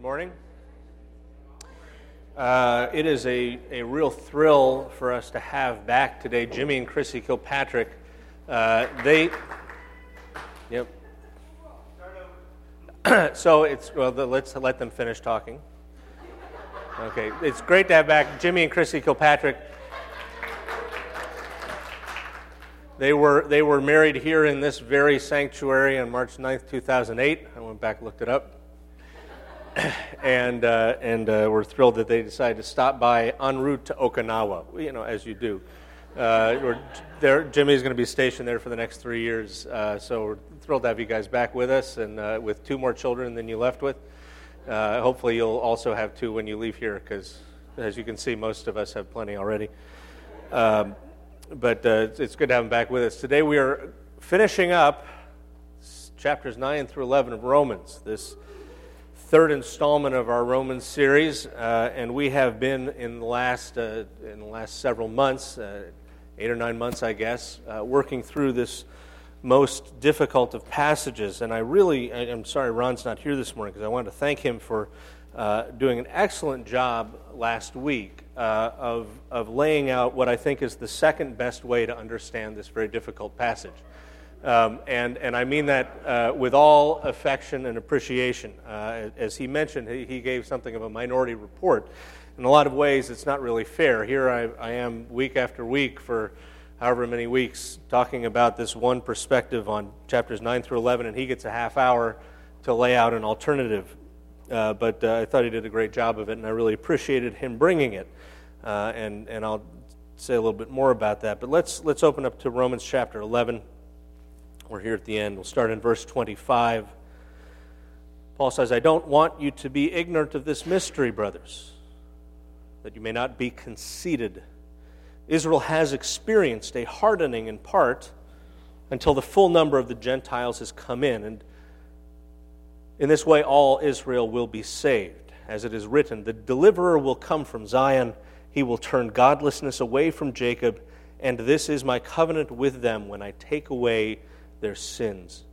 Good morning. Uh, it is a, a real thrill for us to have back today Jimmy and Chrissy Kilpatrick. Uh, they, yep. so it's well, let's let them finish talking. Okay, it's great to have back Jimmy and Chrissy Kilpatrick. They were, they were married here in this very sanctuary on March 9th, 2008. I went back looked it up. and uh, and uh, we're thrilled that they decided to stop by en route to Okinawa, you know, as you do. Uh, there, Jimmy's going to be stationed there for the next three years, uh, so we're thrilled to have you guys back with us and uh, with two more children than you left with. Uh, hopefully, you'll also have two when you leave here, because as you can see, most of us have plenty already. Um, but it's good to have them back with us. Today we are finishing up chapters 9 through 11 of Romans, this third installment of our Romans series. Uh, and we have been in the last, uh, in the last several months, uh, eight or nine months, I guess, uh, working through this most difficult of passages. And I really, I, am sorry Ron's not here this morning because I wanted to thank him for uh, doing an excellent job last week uh, of, of laying out what I think is the second best way to understand this very difficult passage. Um, and, and I mean that uh, with all affection and appreciation. Uh, as he mentioned, he, he, gave something of a minority report. In a lot of ways, it's not really fair. Here I, I am week after week for however many weeks talking about this one perspective on chapters 9 through 11, and he gets a half hour to lay out an alternative uh, but uh, I thought he did a great job of it, and I really appreciated him bringing it. Uh, and, and I'll say a little bit more about that. But let's, let's open up to Romans chapter 11. We're here at the end. We'll start in verse 25. Paul says, I don't want you to be ignorant of this mystery, brothers, that you may not be conceited. Israel has experienced a hardening in part until the full number of the Gentiles has come in. And in this way, all Israel will be saved. As it is written, the deliverer will come from Zion, he will turn godlessness away from Jacob, and this is my covenant with them when I take away their sins.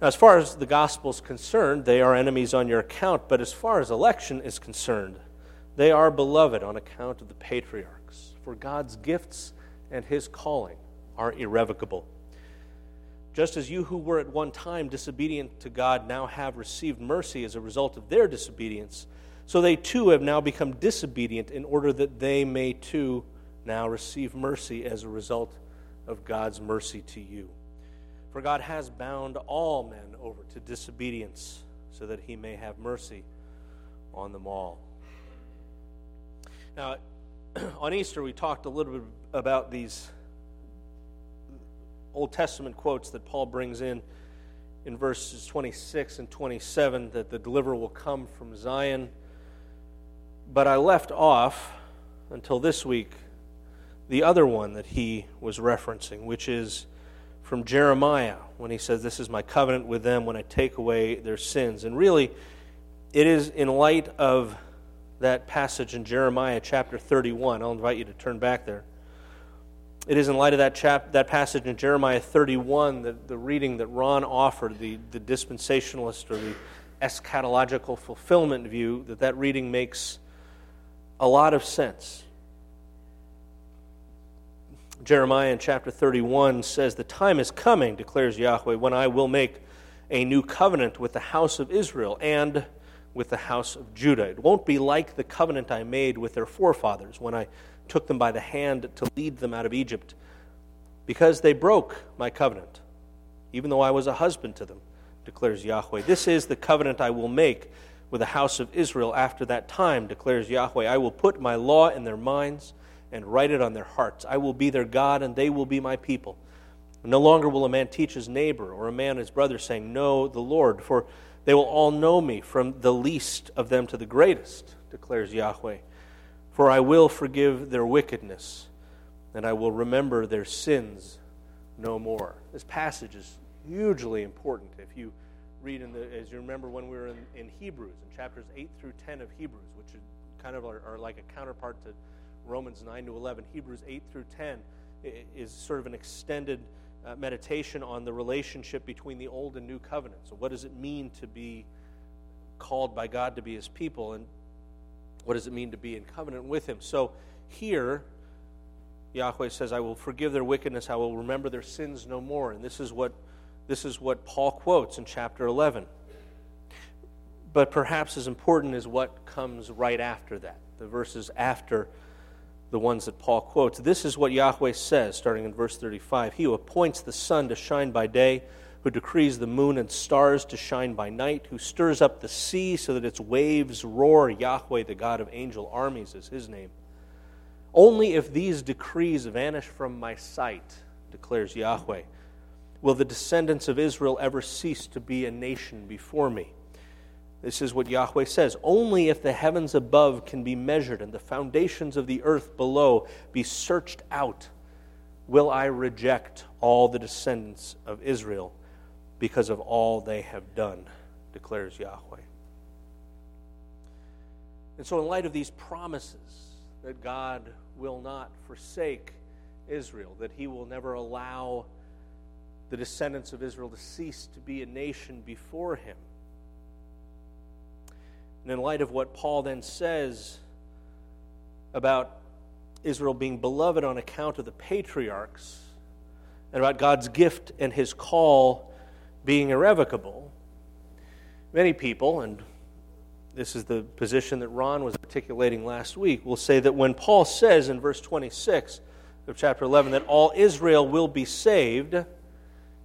Now, as far as the gospel is concerned, they are enemies on your account, but as far as election is concerned, they are beloved on account of the patriarchs. For God's gifts and his calling are irrevocable. Just as you who were at one time disobedient to God now have received mercy as a result of their disobedience, so they too have now become disobedient in order that they may too now receive mercy as a result of God's mercy to you. For God has bound all men over to disobedience so that he may have mercy on them all. Now, on Easter, we talked a little bit about these Old Testament quotes that Paul brings in in verses 26 and 27 that the deliverer will come from Zion. But I left off until this week the other one that he was referencing, which is from Jeremiah when he says, This is my covenant with them when I take away their sins. And really, it is in light of that passage in Jeremiah chapter 31. I'll invite you to turn back there. It is in light of that, chap, that passage in Jeremiah 31, the, the reading that Ron offered, the, the dispensationalist or the eschatological fulfillment view, that that reading makes a lot of sense. Jeremiah in chapter 31 says, The time is coming, declares Yahweh, when I will make a new covenant with the house of Israel and with the house of Judah. It won't be like the covenant I made with their forefathers when I took them by the hand to lead them out of Egypt, because they broke my covenant, even though I was a husband to them, declares Yahweh. This is the covenant I will make with the house of Israel after that time, declares Yahweh. I will put my law in their minds and write it on their hearts. I will be their God, and they will be my people. No longer will a man teach his neighbor or a man his brother, saying, Know the Lord, for they will all know me, from the least of them to the greatest, declares Yahweh. For I will forgive their wickedness, and I will remember their sins no more. This passage is hugely important. If you read in the, as you remember when we were in, in Hebrews, in chapters 8 through 10 of Hebrews, which kind of are, are like a counterpart to Romans 9 to 11, Hebrews 8 through 10 is sort of an extended uh, meditation on the relationship between the old and new covenant. So, what does it mean to be called by God to be his people, and what does it mean to be in covenant with him? So here, Yahweh says, I will forgive their wickedness, I will remember their sins no more. And this is what, this is what Paul quotes in chapter 11. But perhaps as important is what comes right after that, the verses after the ones that Paul quotes. This is what Yahweh says, starting in verse 35 He who appoints the sun to shine by day, who decrees the moon and stars to shine by night, who stirs up the sea so that its waves roar, Yahweh, the God of angel armies, is his name. Only if these decrees vanish from my sight, declares Yahweh, will the descendants of Israel ever cease to be a nation before me. This is what Yahweh says Only if the heavens above can be measured and the foundations of the earth below be searched out, will I reject all the descendants of Israel because of all they have done, declares Yahweh. And so, in light of these promises that God will not forsake Israel, that he will never allow the descendants of Israel to cease to be a nation before him, and in light of what Paul then says about Israel being beloved on account of the patriarchs, and about God's gift and his call being irrevocable, many people, and this is the position that Ron was articulating last week, will say that when Paul says in verse 26 of chapter 11 that all Israel will be saved,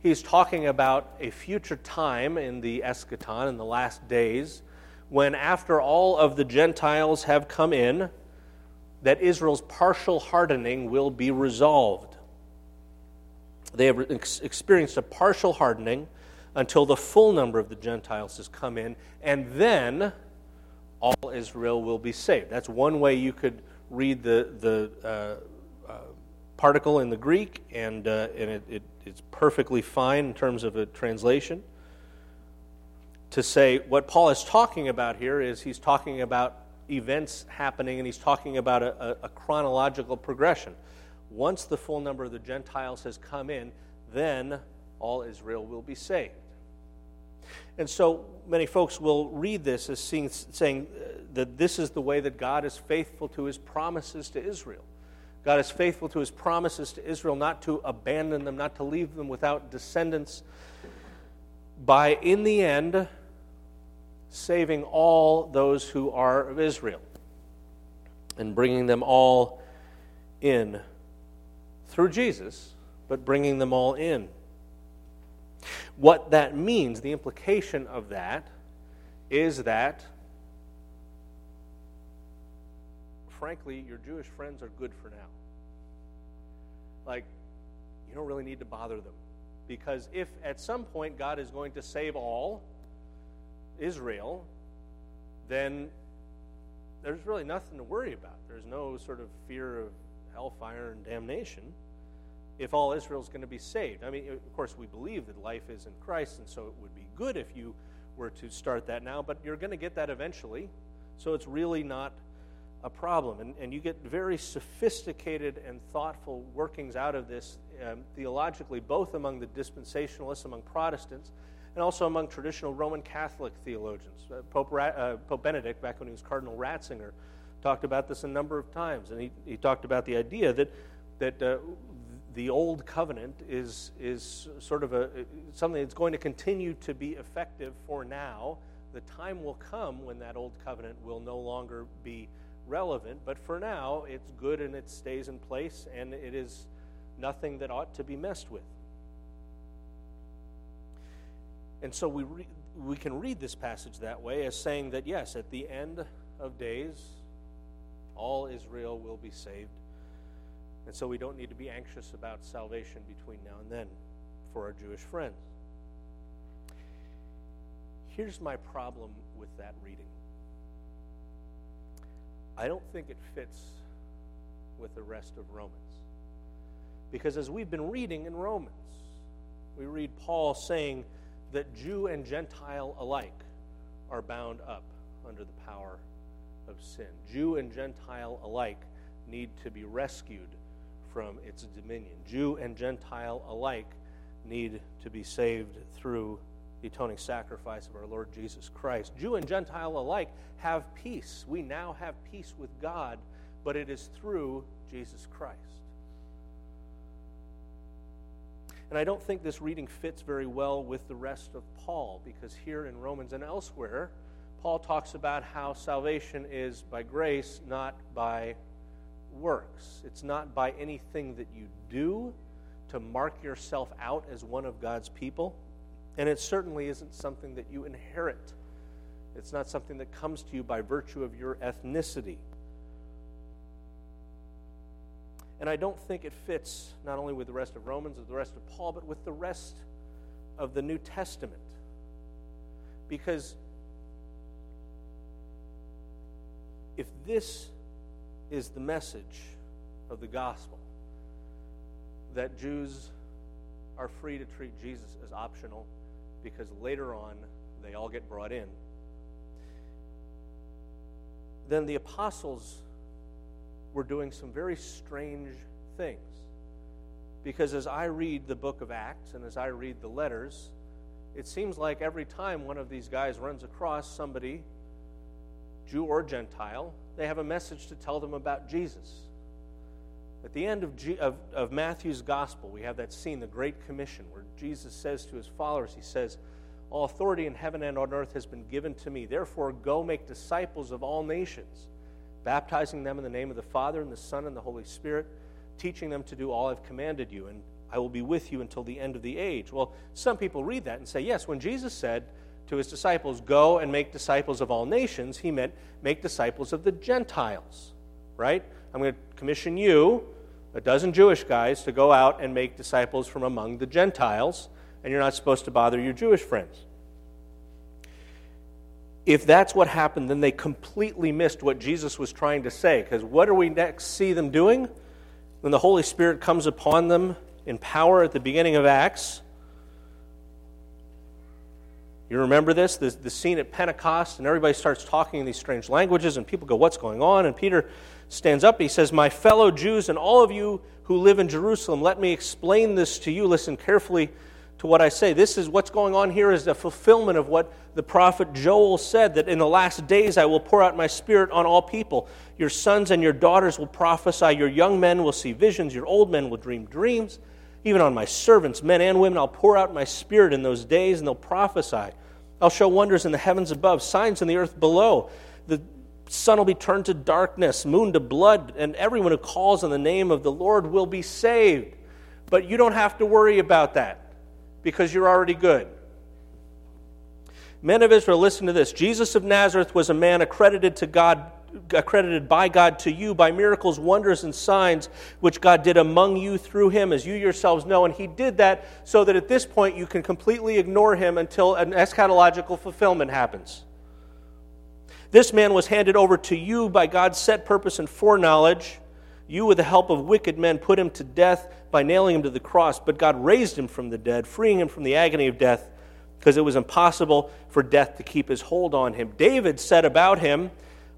he's talking about a future time in the eschaton, in the last days, when, after all of the Gentiles have come in, that Israel's partial hardening will be resolved. They have ex- experienced a partial hardening until the full number of the Gentiles has come in, and then all Israel will be saved. That's one way you could read the, the uh, uh, particle in the Greek, and, uh, and it, it, it's perfectly fine in terms of a translation to say what Paul is talking about here is he's talking about events happening and he's talking about a, a, chronological progression. Once the full number of the Gentiles has come in, then all Israel will be saved. And so many folks will read this as seeing, saying uh, that this is the way that God is faithful to his promises to Israel. God is faithful to his promises to Israel not to abandon them, not to leave them without descendants, by in the end saving all those who are of Israel and bringing them all in through Jesus, but bringing them all in. What that means, the implication of that, is that, frankly, your Jewish friends are good for now. Like, you don't really need to bother them. Because if at some point God is going to save all, Israel, then there's really nothing to worry about. There's no sort of fear of hellfire and damnation if all Israel is going to be saved. I mean, of course, we believe that life is in Christ, and so it would be good if you were to start that now, but you're going to get that eventually. So it's really not a problem. And, and you get very sophisticated and thoughtful workings out of this um, theologically, both among the dispensationalists, among Protestants, and also among traditional Roman Catholic theologians. Uh, Pope, Ra- uh, Pope Benedict, back when he was Cardinal Ratzinger, talked about this a number of times, and he, he talked about the idea that that uh, the old covenant is is sort of a something that's going to continue to be effective for now. The time will come when that old covenant will no longer be relevant, but for now, it's good and it stays in place, and it is nothing that ought to be messed with. And so we, re- we can read this passage that way as saying that, yes, at the end of days, all Israel will be saved. And so we don't need to be anxious about salvation between now and then for our Jewish friends. Here's my problem with that reading I don't think it fits with the rest of Romans. Because as we've been reading in Romans, we read Paul saying, that Jew and Gentile alike are bound up under the power of sin. Jew and Gentile alike need to be rescued from its dominion. Jew and Gentile alike need to be saved through the atoning sacrifice of our Lord Jesus Christ. Jew and Gentile alike have peace. We now have peace with God, but it is through Jesus Christ. And I don't think this reading fits very well with the rest of Paul, because here in Romans and elsewhere, Paul talks about how salvation is by grace, not by works. It's not by anything that you do to mark yourself out as one of God's people. And it certainly isn't something that you inherit. It's not something that comes to you by virtue of your ethnicity. And I don't think it fits not only with the rest of Romans or the rest of Paul, but with the rest of the New Testament. Because if this is the message of the gospel, that Jews are free to treat Jesus as optional because later on they all get brought in, then the apostles were doing some very strange things. Because as I read the book of Acts and as I read the letters, it seems like every time one of these guys runs across somebody, Jew or Gentile, they have a message to tell them about Jesus. At the end of, G- of, of Matthew's gospel, we have that scene, the Great Commission, where Jesus says to his followers, He says, All authority in heaven and on earth has been given to me. Therefore, go make disciples of all nations, baptizing them in the name of the Father, and the Son, and the Holy Spirit, teaching them to do all I've commanded you, and I will be with you until the end of the age. Well, some people read that and say, Yes, when Jesus said, to his disciples, Go and make disciples of all nations, he meant make disciples of the Gentiles, right? I'm going to commission you, a dozen Jewish guys, to go out and make disciples from among the Gentiles, and you're not supposed to bother your Jewish friends. If that's what happened, then they completely missed what Jesus was trying to say. Because what do we next see them doing? When the Holy Spirit comes upon them in power at the beginning of Acts, you remember this? The, the scene at Pentecost, and everybody starts talking in these strange languages, and people go, What's going on? And Peter stands up. and He says, My fellow Jews and all of you who live in Jerusalem, let me explain this to you. Listen carefully to what I say. This is what's going on here is the fulfillment of what the prophet Joel said that in the last days I will pour out my spirit on all people. Your sons and your daughters will prophesy, your young men will see visions, your old men will dream dreams. Even on my servants, men and women, I'll pour out my spirit in those days, and they'll prophesy. I'll show wonders in the heavens above, signs in the earth below. The sun will be turned to darkness, moon to blood, and everyone who calls on the name of the Lord will be saved. But you don't have to worry about that because you're already good. Men of Israel, listen to this. Jesus of Nazareth was a man accredited to God accredited by God to you by miracles, wonders, and signs which God did among you through him, as you yourselves know. And he did that so that at this point you can completely ignore him until an eschatological fulfillment happens. This man was handed over to you by God's set purpose and foreknowledge. You, with the help of wicked men, put him to death by nailing him to the cross, but God raised him from the dead, freeing him from the agony of death, because it was impossible for death to keep his hold on him. David said about him,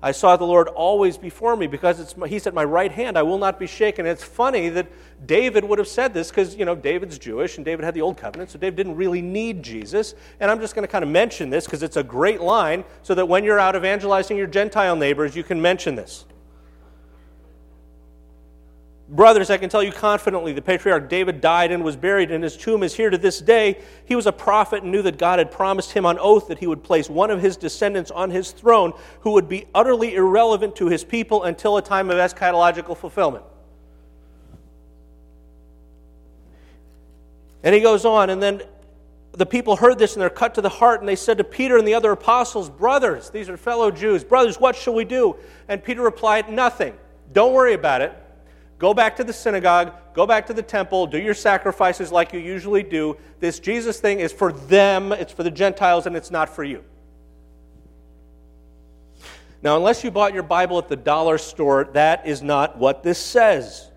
I saw the Lord always before me because it's, he's at my right hand. I will not be shaken. It's funny that David would have said this because, you know, David's Jewish and David had the old covenant, so David didn't really need Jesus. And I'm just going to kind of mention this because it's a great line so that when you're out evangelizing your Gentile neighbors, you can mention this. Brothers, I can tell you confidently the patriarch David died and was buried, and his tomb is here to this day. He was a prophet and knew that God had promised him on oath that he would place one of his descendants on his throne who would be utterly irrelevant to his people until a time of eschatological fulfillment. And he goes on, and then the people heard this and they're cut to the heart, and they said to Peter and the other apostles, Brothers, these are fellow Jews, brothers, what shall we do? And Peter replied, Nothing. Don't worry about it. Go back to the synagogue, go back to the temple, do your sacrifices like you usually do. This Jesus thing is for them, it's for the Gentiles, and it's not for you. Now, unless you bought your Bible at the dollar store, that is not what this says.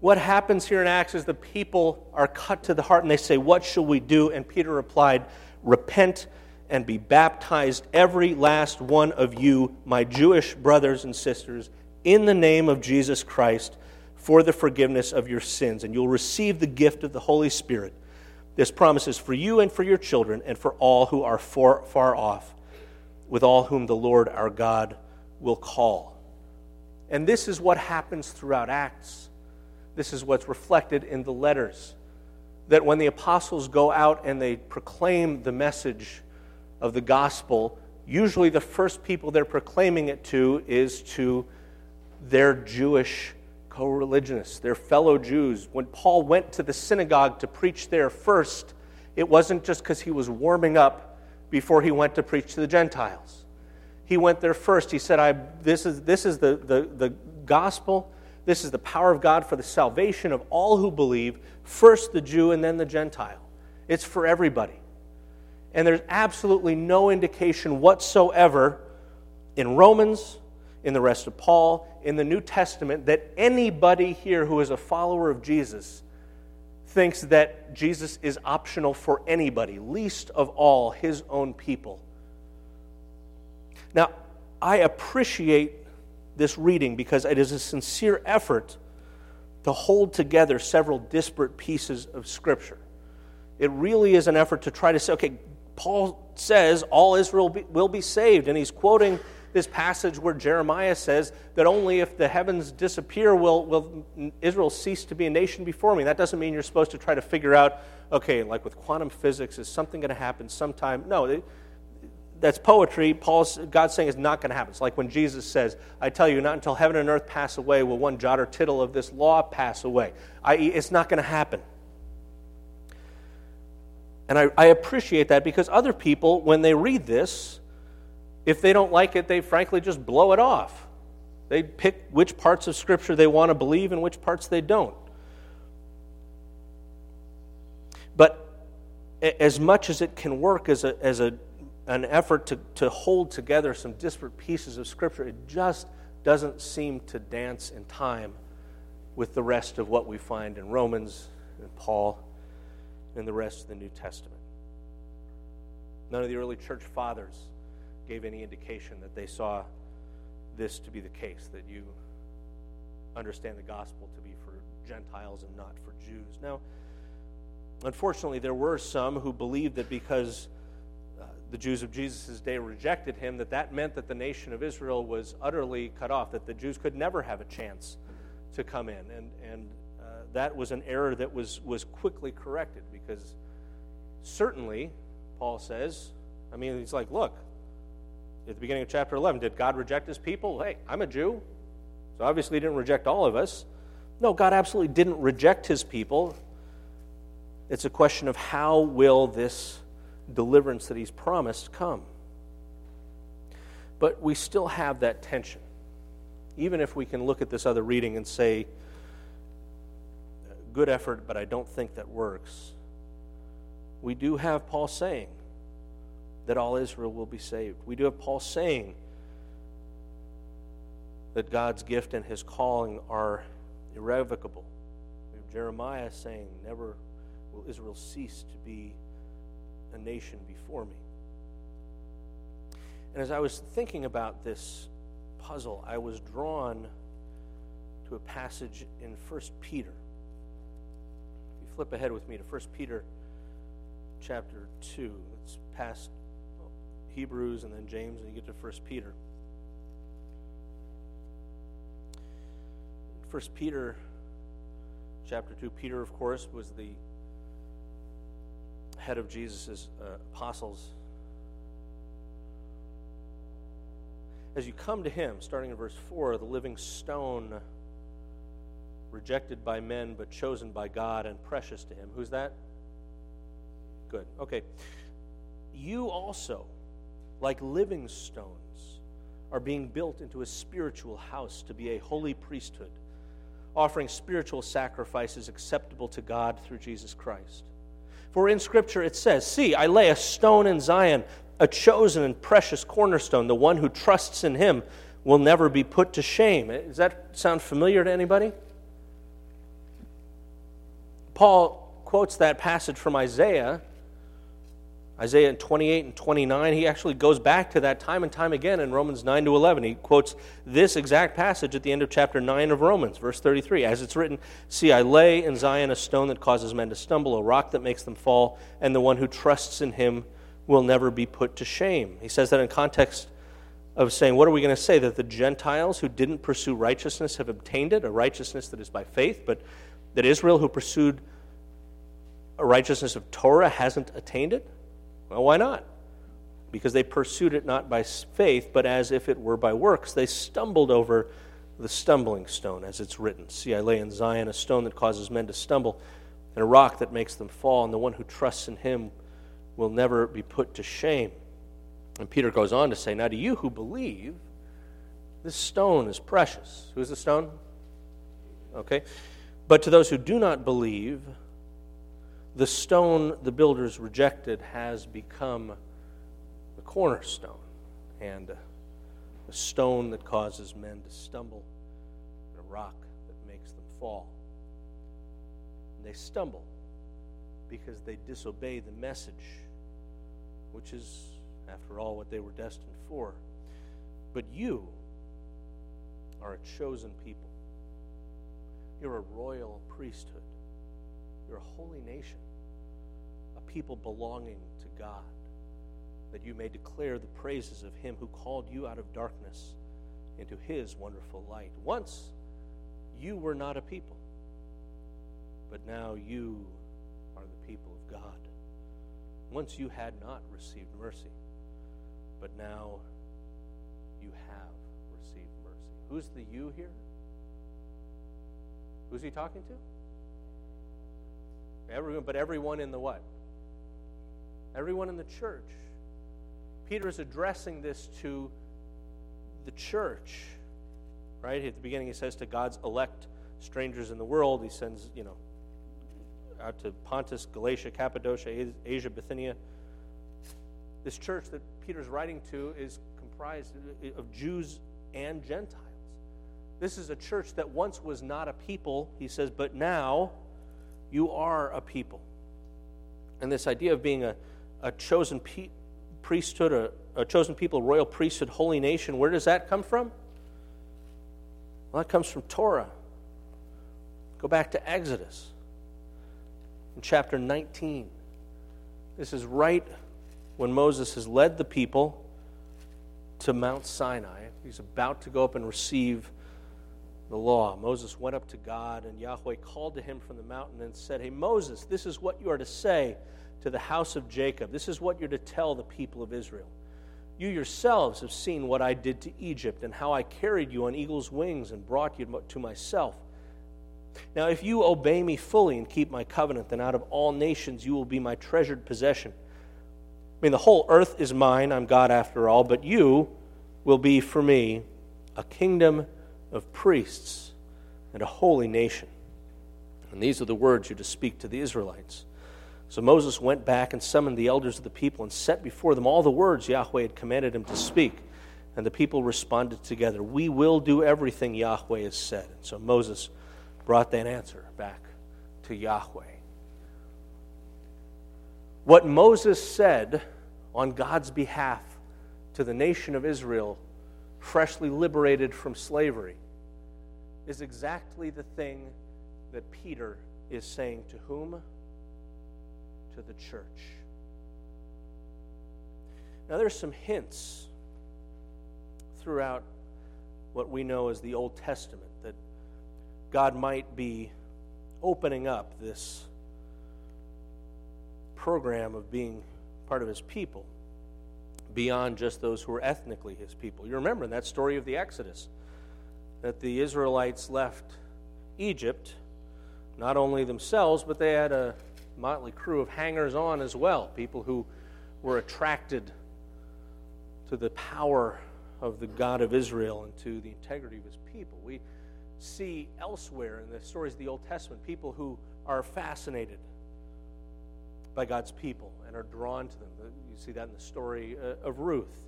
What happens here in Acts is the people are cut to the heart and they say, What shall we do? And Peter replied, Repent and be baptized, every last one of you, my Jewish brothers and sisters, in the name of Jesus Christ for the forgiveness of your sins. And you'll receive the gift of the Holy Spirit. This promise is for you and for your children and for all who are far, far off, with all whom the Lord our God will call. And this is what happens throughout Acts. This is what's reflected in the letters. That when the apostles go out and they proclaim the message of the gospel, usually the first people they're proclaiming it to is to their Jewish co religionists, their fellow Jews. When Paul went to the synagogue to preach there first, it wasn't just because he was warming up before he went to preach to the Gentiles. He went there first. He said, I, this, is, this is the, the, the gospel. This is the power of God for the salvation of all who believe, first the Jew and then the Gentile. It's for everybody. And there's absolutely no indication whatsoever in Romans, in the rest of Paul, in the New Testament, that anybody here who is a follower of Jesus thinks that Jesus is optional for anybody, least of all his own people. Now, I appreciate this reading because it is a sincere effort to hold together several disparate pieces of Scripture. It really is an effort to try to say, okay, Paul says all Israel be, will be saved, and he's quoting this passage where Jeremiah says that only if the heavens disappear will, will Israel cease to be a nation before me. That doesn't mean you're supposed to try to figure out, okay, like with quantum physics, is something going to happen sometime? No, it, that's poetry. Paul's, God's saying it's not going to happen. It's like when Jesus says, I tell you, not until heaven and earth pass away will one jot or tittle of this law pass away. I.e., it's not going to happen. And I, I appreciate that because other people, when they read this, if they don't like it, they frankly just blow it off. They pick which parts of Scripture they want to believe and which parts they don't. But as much as it can work as, a, as a, an effort to, to hold together some disparate pieces of Scripture, it just doesn't seem to dance in time with the rest of what we find in Romans and Paul and the rest of the New Testament. None of the early church fathers gave any indication that they saw this to be the case, that you understand the gospel to be for Gentiles and not for Jews. Now, unfortunately, there were some who believed that because uh, the Jews of Jesus' day rejected him, that that meant that the nation of Israel was utterly cut off, that the Jews could never have a chance to come in. And, and that was an error that was, was quickly corrected because certainly, Paul says, I mean, he's like, look, at the beginning of chapter 11, did God reject his people? Hey, I'm a Jew. So obviously, he didn't reject all of us. No, God absolutely didn't reject his people. It's a question of how will this deliverance that he's promised come? But we still have that tension. Even if we can look at this other reading and say, good effort, but I don't think that works. We do have Paul saying that all Israel will be saved. We do have Paul saying that God's gift and his calling are irrevocable. We have Jeremiah saying, Never will Israel cease to be a nation before me. And as I was thinking about this puzzle, I was drawn to a passage in 1 Peter flip ahead with me to 1 Peter chapter 2. It's past Hebrews and then James, and you get to 1 Peter. 1 Peter chapter 2, Peter, of course, was the head of Jesus' uh, apostles. As you come to him, starting in verse 4, the living stone rejected by men but chosen by God and precious to him. Who's that? Good. Okay. You also, like living stones, are being built into a spiritual house to be a holy priesthood, offering spiritual sacrifices acceptable to God through Jesus Christ. For in Scripture it says, See, I lay a stone in Zion, a chosen and precious cornerstone. The one who trusts in him will never be put to shame. Does that sound familiar to anybody? Paul quotes that passage from Isaiah Isaiah 28 and 29, he actually goes back to that time and time again in Romans 9 to 11. He quotes this exact passage at the end of chapter 9 of Romans, verse 33. As it's written, See, I lay in Zion a stone that causes men to stumble, a rock that makes them fall, and the one who trusts in him will never be put to shame. He says that in context of saying, What are we going to say? That the Gentiles who didn't pursue righteousness have obtained it, a righteousness that is by faith, but that Israel who pursued a righteousness of Torah hasn't attained it? Well, why not? Because they pursued it not by faith, but as if it were by works. They stumbled over the stumbling stone, as it's written. See, I lay in Zion a stone that causes men to stumble, and a rock that makes them fall, and the one who trusts in him will never be put to shame. And Peter goes on to say, Now to you who believe, this stone is precious. Who's the stone? Okay. But to those who do not believe, the stone the builders rejected has become the cornerstone and a stone that causes men to stumble, and a rock that makes them fall. And they stumble because they disobey the message, which is, after all, what they were destined for. But you are a chosen people. You're a royal priesthood. You're a holy nation a people belonging to God, that you may declare the praises of him who called you out of darkness into his wonderful light. Once you were not a people, but now you are the people of God. Once you had not received mercy, but now you have received mercy. Who's the you here? Who's he talking to? Everyone, but everyone in the what? everyone in the church. Peter is addressing this to the church, right? At the beginning, he says to God's elect strangers in the world, he sends, you know, out to Pontus, Galatia, Cappadocia, Asia, Bithynia. This church that Peter's writing to is comprised of Jews and Gentiles. This is a church that once was not a people, he says, but now you are a people. And this idea of being a a chosen pe- priesthood, a, a chosen people, royal priesthood, holy nation, where does that come from? Well, that comes from Torah. Go back to Exodus in chapter 19. This is right when Moses has led the people to Mount Sinai. He's about to go up and receive the law. Moses went up to God, and Yahweh called to him from the mountain and said, Hey, Moses, this is what you are to say to the house of Jacob. This is what you're to tell the people of Israel. You yourselves have seen what I did to Egypt and how I carried you on eagle's wings and brought you to myself. Now, if you obey me fully and keep my covenant, then out of all nations you will be my treasured possession. I mean, the whole earth is mine. I'm God after all, but you will be for me a kingdom of priests and a holy nation. And these are the words you're to speak to the Israelites. So Moses went back and summoned the elders of the people and set before them all the words Yahweh had commanded him to speak. And the people responded together, We will do everything Yahweh has said. And so Moses brought that answer back to Yahweh. What Moses said on God's behalf to the nation of Israel, freshly liberated from slavery, is exactly the thing that Peter is saying to whom? to the church. Now, there's some hints throughout what we know as the Old Testament that God might be opening up this program of being part of his people beyond just those who are ethnically his people. You remember in that story of the Exodus that the Israelites left Egypt, not only themselves, but they had a motley crew of hangers on as well, people who were attracted to the power of the God of Israel and to the integrity of his people. We see elsewhere in the stories of the Old Testament people who are fascinated by God's people and are drawn to them. You see that in the story uh, of Ruth.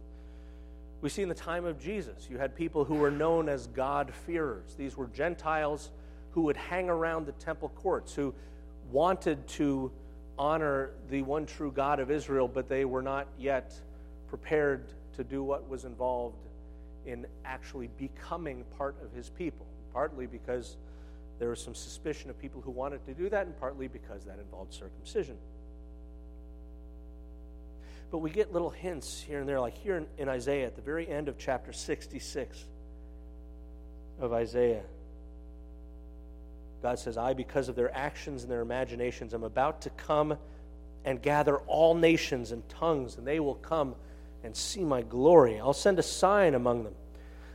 We see in the time of Jesus, you had people who were known as God-fearers. These were Gentiles who would hang around the temple courts, who wanted to honor the one true God of Israel, but they were not yet prepared to do what was involved in actually becoming part of his people, partly because there was some suspicion of people who wanted to do that, and partly because that involved circumcision. But we get little hints here and there, like here in, in Isaiah, at the very end of chapter 66 of Isaiah. God says, I, because of their actions and their imaginations, am about to come and gather all nations and tongues, and they will come and see my glory. I'll send a sign among them.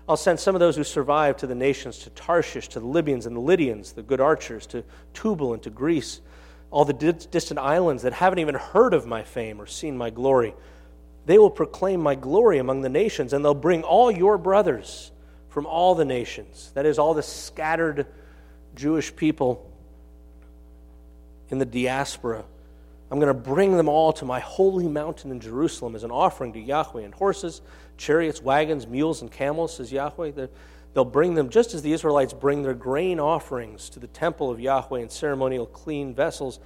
I'll send some of those who survive to the nations, to Tarshish, to the Libyans and the Lydians, the good archers, to Tubal and to Greece, all the distant islands that haven't even heard of my fame or seen my glory. They will proclaim my glory among the nations, and they'll bring all your brothers from all the nations, that is, all the scattered Jewish people in the diaspora. I'm going to bring them all to my holy mountain in Jerusalem as an offering to Yahweh and horses, chariots, wagons, mules, and camels, says Yahweh. They'll bring them just as the Israelites bring their grain offerings to the temple of Yahweh in ceremonial clean vessels.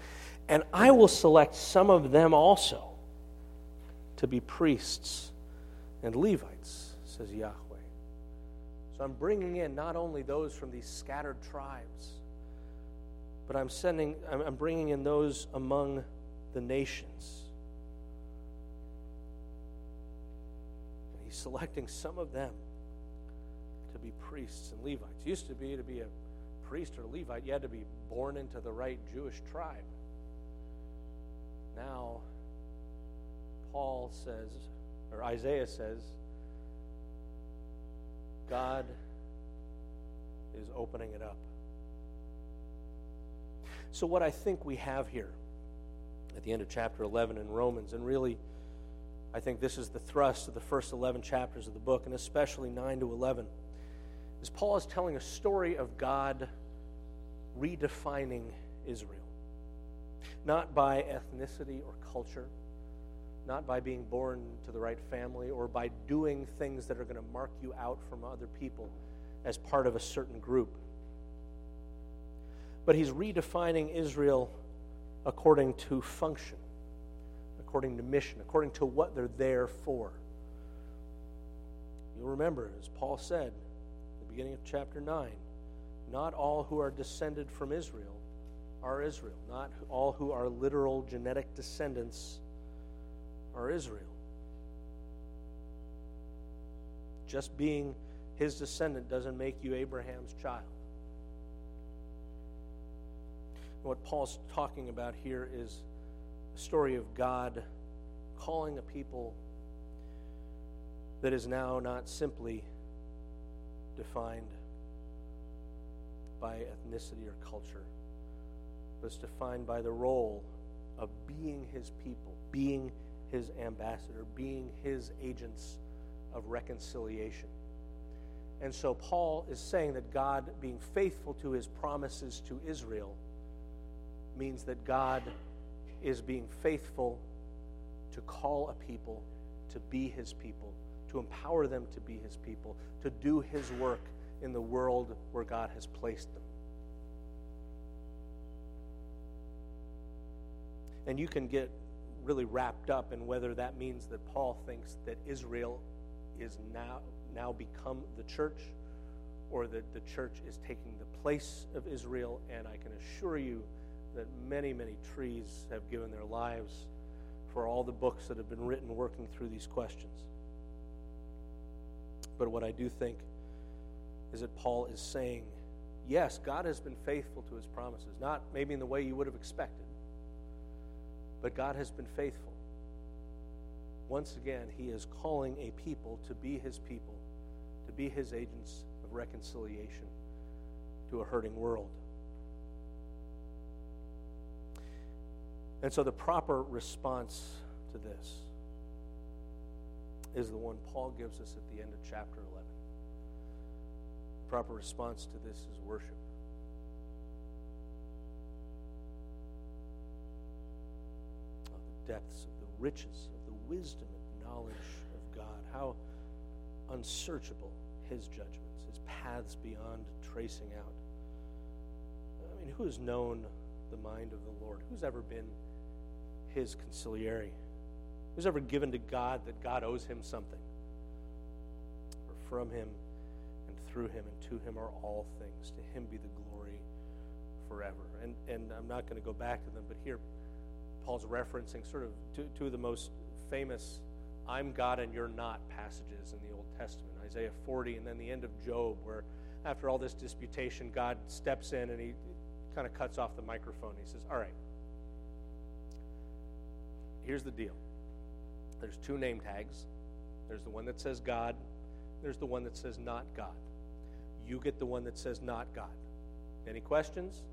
And I will select some of them also to be priests and Levites, says Yahweh. So I'm bringing in not only those from these scattered tribes, but I'm sending, I'm bringing in those among the nations. And he's selecting some of them to be priests and Levites. It used to be to be a priest or Levite, you had to be born into the right Jewish tribe. Now, Paul says, or Isaiah says, God is opening it up. So, what I think we have here at the end of chapter 11 in Romans, and really, I think this is the thrust of the first 11 chapters of the book, and especially 9 to 11, is Paul is telling a story of God redefining Israel. Not by ethnicity or culture, not by being born to the right family or by doing things that are going to mark you out from other people as part of a certain group. But he's redefining Israel according to function, according to mission, according to what they're there for. You'll remember, as Paul said beginning of chapter 9, not all who are descended from Israel are Israel. Not all who are literal genetic descendants are Israel. Just being his descendant doesn't make you Abraham's child. What Paul's talking about here is a story of God calling a people that is now not simply defined by ethnicity or culture, but it's defined by the role of being his people, being his ambassador, being his agents of reconciliation. And so Paul is saying that God being faithful to his promises to Israel means that God is being faithful to call a people to be his people, to empower them to be his people, to do his work in the world where God has placed them. And you can get really wrapped up in whether that means that Paul thinks that Israel is now, now become the church or that the church is taking the place of Israel. And I can assure you that many, many trees have given their lives for all the books that have been written working through these questions. But what I do think is that Paul is saying, yes, God has been faithful to his promises, not maybe in the way you would have expected but God has been faithful. Once again, He is calling a people to be His people, to be His agents of reconciliation to a hurting world. And so the proper response to this is the one Paul gives us at the end of chapter 11. The proper response to this is worship. Of the depths of the riches of the wisdom and knowledge of God. How unsearchable his judgments, his paths beyond tracing out. I mean, who has known the mind of the Lord? Who's ever been his consigliere. Who's ever given to God that God owes him something? For from him and through him and to him are all things. To him be the glory forever. And, and I'm not going to go back to them, but here Paul's referencing sort of two, two of the most famous I'm God and you're not passages in the Old Testament Isaiah 40, and then the end of Job, where after all this disputation, God steps in and he kind of cuts off the microphone. He says, All right, here's the deal there's two name tags. There's the one that says God, there's the one that says not God. You get the one that says not God. Any questions?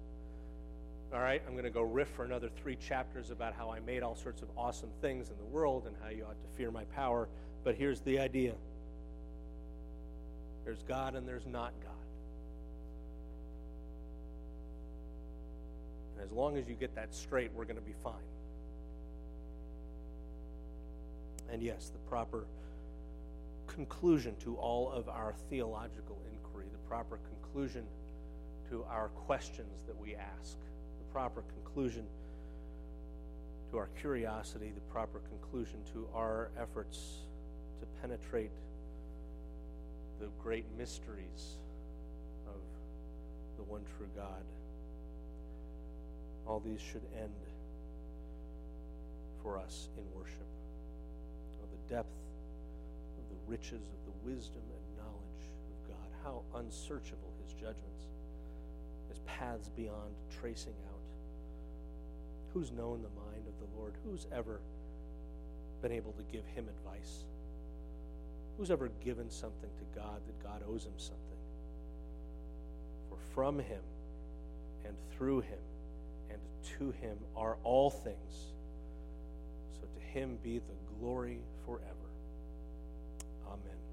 All right, I'm going to go riff for another three chapters about how I made all sorts of awesome things in the world and how you ought to fear my power. But here's the idea there's God and there's not God. And as long as you get that straight, we're going to be fine. And yes, the proper conclusion to all of our theological inquiry, the proper conclusion to our questions that we ask, the proper conclusion to our curiosity, the proper conclusion to our efforts to penetrate the great mysteries of the one true God. All these should end for us in worship. Depth of the riches of the wisdom and knowledge of God. How unsearchable his judgments, his paths beyond tracing out. Who's known the mind of the Lord? Who's ever been able to give him advice? Who's ever given something to God that God owes him something? For from him and through him and to him are all things. So to him be the glory forever. Amen.